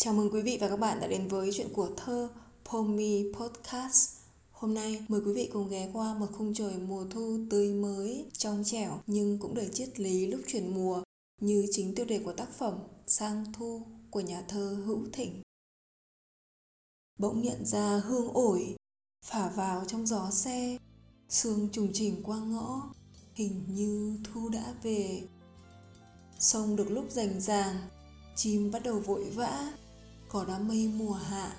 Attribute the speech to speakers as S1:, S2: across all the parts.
S1: Chào mừng quý vị và các bạn đã đến với chuyện của thơ Pomi Podcast. Hôm nay mời quý vị cùng ghé qua một khung trời mùa thu tươi mới, trong trẻo nhưng cũng đầy triết lý lúc chuyển mùa như chính tiêu đề của tác phẩm Sang Thu của nhà thơ Hữu Thịnh. Bỗng nhận ra hương ổi phả vào trong gió xe, sương trùng chỉnh qua ngõ, hình như thu đã về. Sông được lúc rành ràng, chim bắt đầu vội vã, có đám mây mùa hạ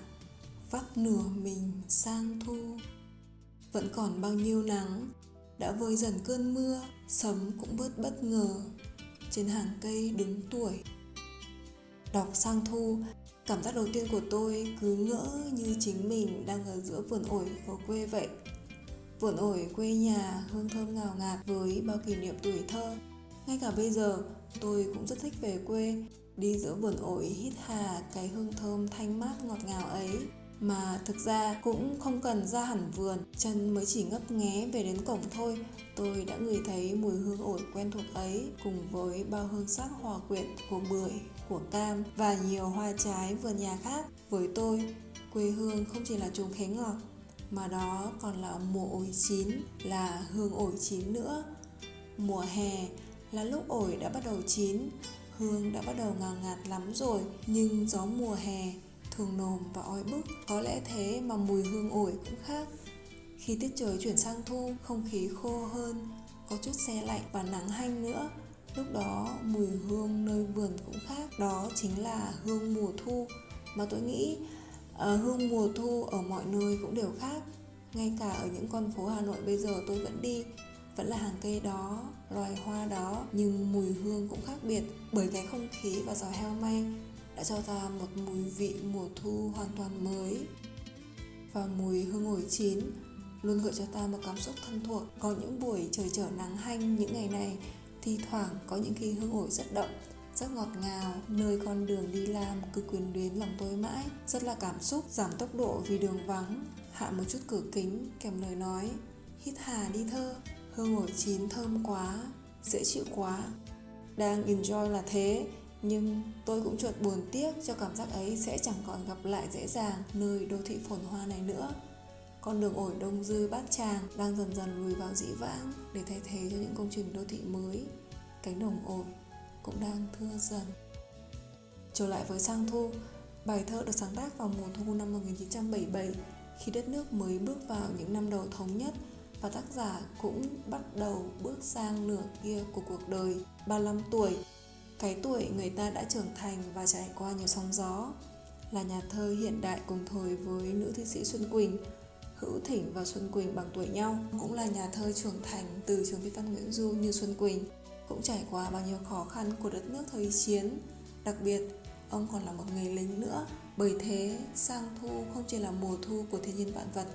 S1: vắt nửa mình sang thu. Vẫn còn bao nhiêu nắng, đã vơi dần cơn mưa, sấm cũng bớt bất ngờ. Trên hàng cây đứng tuổi. Đọc sang thu, cảm giác đầu tiên của tôi cứ ngỡ như chính mình đang ở giữa vườn ổi ở quê vậy. Vườn ổi quê nhà hương thơm ngào ngạt với bao kỷ niệm tuổi thơ. Ngay cả bây giờ, tôi cũng rất thích về quê đi giữa vườn ổi, hít hà, cái hương thơm thanh mát ngọt ngào ấy. Mà thực ra cũng không cần ra hẳn vườn, chân mới chỉ ngấp nghé về đến cổng thôi. Tôi đã ngửi thấy mùi hương ổi quen thuộc ấy, cùng với bao hương sắc hòa quyện của bưởi, của cam và nhiều hoa trái vườn nhà khác. Với tôi, quê hương không chỉ là chùm khế ngọt, mà đó còn là mùa ổi chín, là hương ổi chín nữa. Mùa hè là lúc ổi đã bắt đầu chín hương đã bắt đầu ngào ngạt lắm rồi nhưng gió mùa hè thường nồm và oi bức. Có lẽ thế mà mùi hương ổi cũng khác. Khi tiết trời chuyển sang thu không khí khô hơn có chút xe lạnh và nắng hanh nữa. Lúc đó mùi hương nơi vườn cũng khác. Đó chính là hương mùa thu. Mà tôi nghĩ uh, hương mùa thu ở mọi nơi cũng đều khác. Ngay cả ở những con phố hà nội bây giờ tôi vẫn đi vẫn là hàng cây đó, loài hoa đó, nhưng mùi hương cũng khác biệt bởi cái không khí và gió heo may đã cho ta một mùi vị mùa thu hoàn toàn mới. Và mùi hương ổi chín luôn gợi cho ta một cảm xúc thân thuộc. Có những buổi trời trở nắng hanh những ngày này, thi thoảng có những khi hương ổi rất đậm, rất ngọt ngào, nơi con đường đi làm cứ quyền luyến lòng tôi mãi. Rất là cảm xúc giảm tốc độ vì đường vắng, hạ một chút cửa kính, kèm lời nói, hít hà đi thơ hương ổi chín thơm quá, dễ chịu quá. Đang enjoy là thế, nhưng tôi cũng chuột buồn tiếc cho cảm giác ấy sẽ chẳng còn gặp lại dễ dàng nơi đô thị phồn hoa này nữa. Con đường ổi đông dư bát tràng đang dần dần lùi vào dĩ vãng để thay thế cho những công trình đô thị mới. Cánh đồng ổi cũng đang thưa dần. Trở lại với sang thu, bài thơ được sáng tác vào mùa thu năm 1977 khi đất nước mới bước vào những năm đầu thống nhất và tác giả cũng bắt đầu bước sang nửa kia của cuộc đời 35 tuổi, cái tuổi người ta đã trưởng thành và trải qua nhiều sóng gió. Là nhà thơ hiện đại cùng thời với nữ thi sĩ Xuân Quỳnh, Hữu Thỉnh và Xuân Quỳnh bằng tuổi nhau, cũng là nhà thơ trưởng thành từ trường viết văn Nguyễn Du như Xuân Quỳnh, cũng trải qua bao nhiêu khó khăn của đất nước thời chiến. Đặc biệt, ông còn là một người lính nữa, bởi thế, sang thu không chỉ là mùa thu của thiên nhiên vạn vật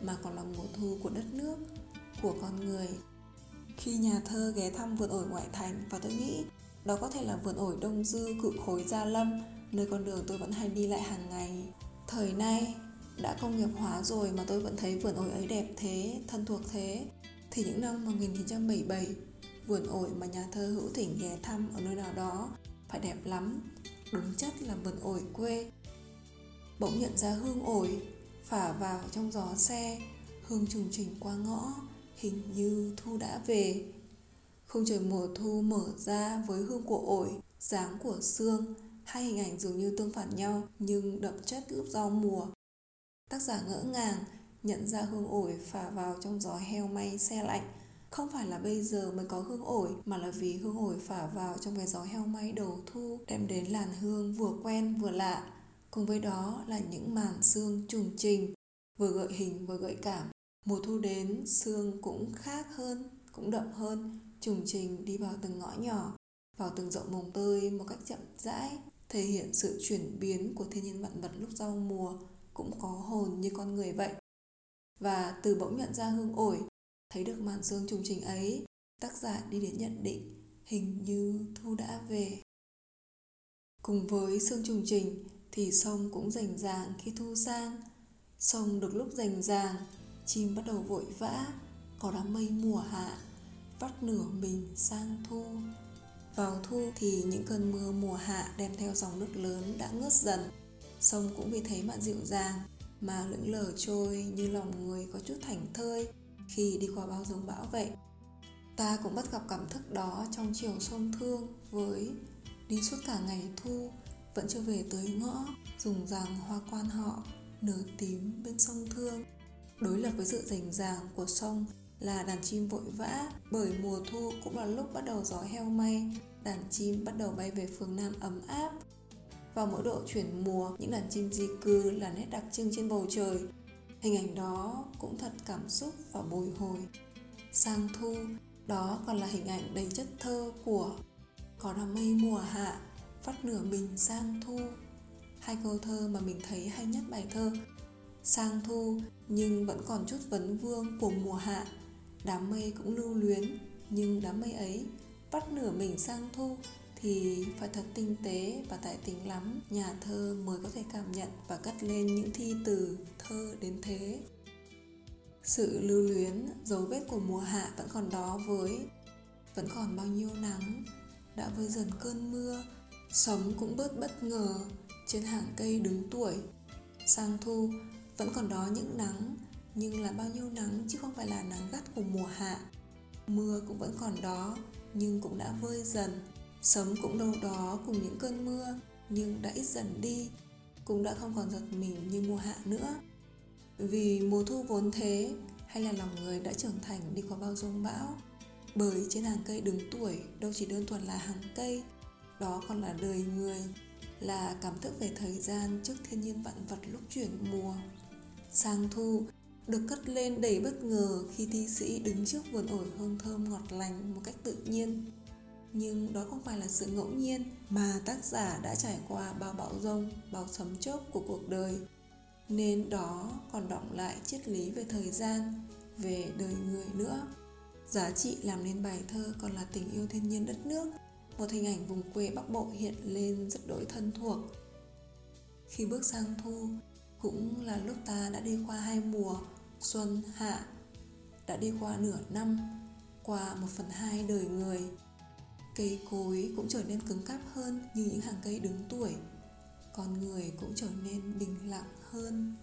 S1: mà còn là mùa thu của đất nước của con người. Khi nhà thơ ghé thăm vườn ổi ngoại thành và tôi nghĩ đó có thể là vườn ổi đông dư cự khối gia lâm nơi con đường tôi vẫn hay đi lại hàng ngày. Thời nay đã công nghiệp hóa rồi mà tôi vẫn thấy vườn ổi ấy đẹp thế, thân thuộc thế thì những năm 1977 vườn ổi mà nhà thơ Hữu Thỉnh ghé thăm ở nơi nào đó phải đẹp lắm. Đúng chất là vườn ổi quê. Bỗng nhận ra hương ổi phả vào trong gió xe, hương trùng trình qua ngõ, hình như thu đã về. Không trời mùa thu mở ra với hương của ổi, dáng của xương, hai hình ảnh dường như tương phản nhau nhưng đậm chất lúc giao mùa. Tác giả ngỡ ngàng, nhận ra hương ổi phả vào trong gió heo may xe lạnh. Không phải là bây giờ mới có hương ổi, mà là vì hương ổi phả vào trong cái gió heo may đầu thu, đem đến làn hương vừa quen vừa lạ cùng với đó là những màn xương trùng trình, vừa gợi hình vừa gợi cảm. Mùa thu đến, xương cũng khác hơn, cũng đậm hơn. Trùng trình đi vào từng ngõ nhỏ, vào từng rộng mồng tơi một cách chậm rãi, thể hiện sự chuyển biến của thiên nhiên vạn vật lúc giao mùa. Cũng có hồn như con người vậy. Và từ bỗng nhận ra hương ổi, thấy được màn xương trùng trình ấy, tác giả đi đến nhận định, hình như thu đã về. Cùng với xương trùng trình thì sông cũng rành ràng khi thu sang sông được lúc rành ràng chim bắt đầu vội vã có đám mây mùa hạ vắt nửa mình sang thu Vào thu thì những cơn mưa mùa hạ đem theo dòng nước lớn đã ngớt dần. Sông cũng vì thế mà dịu dàng, mà lững lờ trôi như lòng người có chút thảnh thơi khi đi qua bao dòng bão vậy. Ta cũng bắt gặp cảm thức đó trong chiều sông thương với đi suốt cả ngày thu vẫn chưa về tới ngõ, dùng rằng hoa quan họ, nở tím bên sông thương. Đối lập với sự rành ràng của sông là đàn chim vội vã, bởi mùa thu cũng là lúc bắt đầu gió heo may, đàn chim bắt đầu bay về phương nam ấm áp. Vào mỗi độ chuyển mùa, những đàn chim di cư là nét đặc trưng trên bầu trời. Hình ảnh đó cũng thật cảm xúc và bồi hồi. Sang thu, đó còn là hình ảnh đầy chất thơ của có là mây mùa hạ vắt nửa mình sang thu. Hai câu thơ mà mình thấy hay nhất bài thơ, sang thu nhưng vẫn còn chút vấn vương của mùa hạ. Đám mây cũng lưu luyến, nhưng đám mây ấy vắt nửa mình sang thu thì phải thật tinh tế và tài tình lắm. Nhà thơ mới có thể cảm nhận và cất lên những thi từ thơ đến thế. Sự lưu luyến, dấu vết của mùa hạ vẫn còn đó với, vẫn còn bao nhiêu nắng đã vơi dần cơn mưa sống cũng bớt bất ngờ trên hàng cây đứng tuổi. Sang thu, vẫn còn đó những nắng, nhưng là bao nhiêu nắng chứ không phải là nắng gắt của mùa hạ. Mưa cũng vẫn còn đó, nhưng cũng đã vơi dần. Sấm cũng đâu đó cùng những cơn mưa, nhưng đã ít dần đi, cũng đã không còn giật mình như mùa hạ nữa. Vì mùa thu vốn thế, hay là lòng người đã trưởng thành đi qua bao giông bão. Bởi trên hàng cây đứng tuổi, đâu chỉ đơn thuần là hàng cây đó còn là đời người, là cảm thức về thời gian trước thiên nhiên vạn vật lúc chuyển mùa. Sang thu được cất lên đầy bất ngờ khi thi sĩ đứng trước vườn ổi hương thơm ngọt lành một cách tự nhiên. Nhưng đó không phải là sự ngẫu nhiên mà tác giả đã trải qua bao bão rông, bao sấm chớp của cuộc đời. Nên đó còn động lại triết lý về thời gian, về đời người nữa. Giá trị làm nên bài thơ còn là tình yêu thiên nhiên đất nước một hình ảnh vùng quê bắc bộ hiện lên rất đổi thân thuộc. Khi bước sang thu, cũng là lúc ta đã đi qua hai mùa, xuân, hạ. Đã đi qua nửa năm, qua một phần hai đời người. Cây cối cũng trở nên cứng cáp hơn như những hàng cây đứng tuổi. Con người cũng trở nên bình lặng hơn.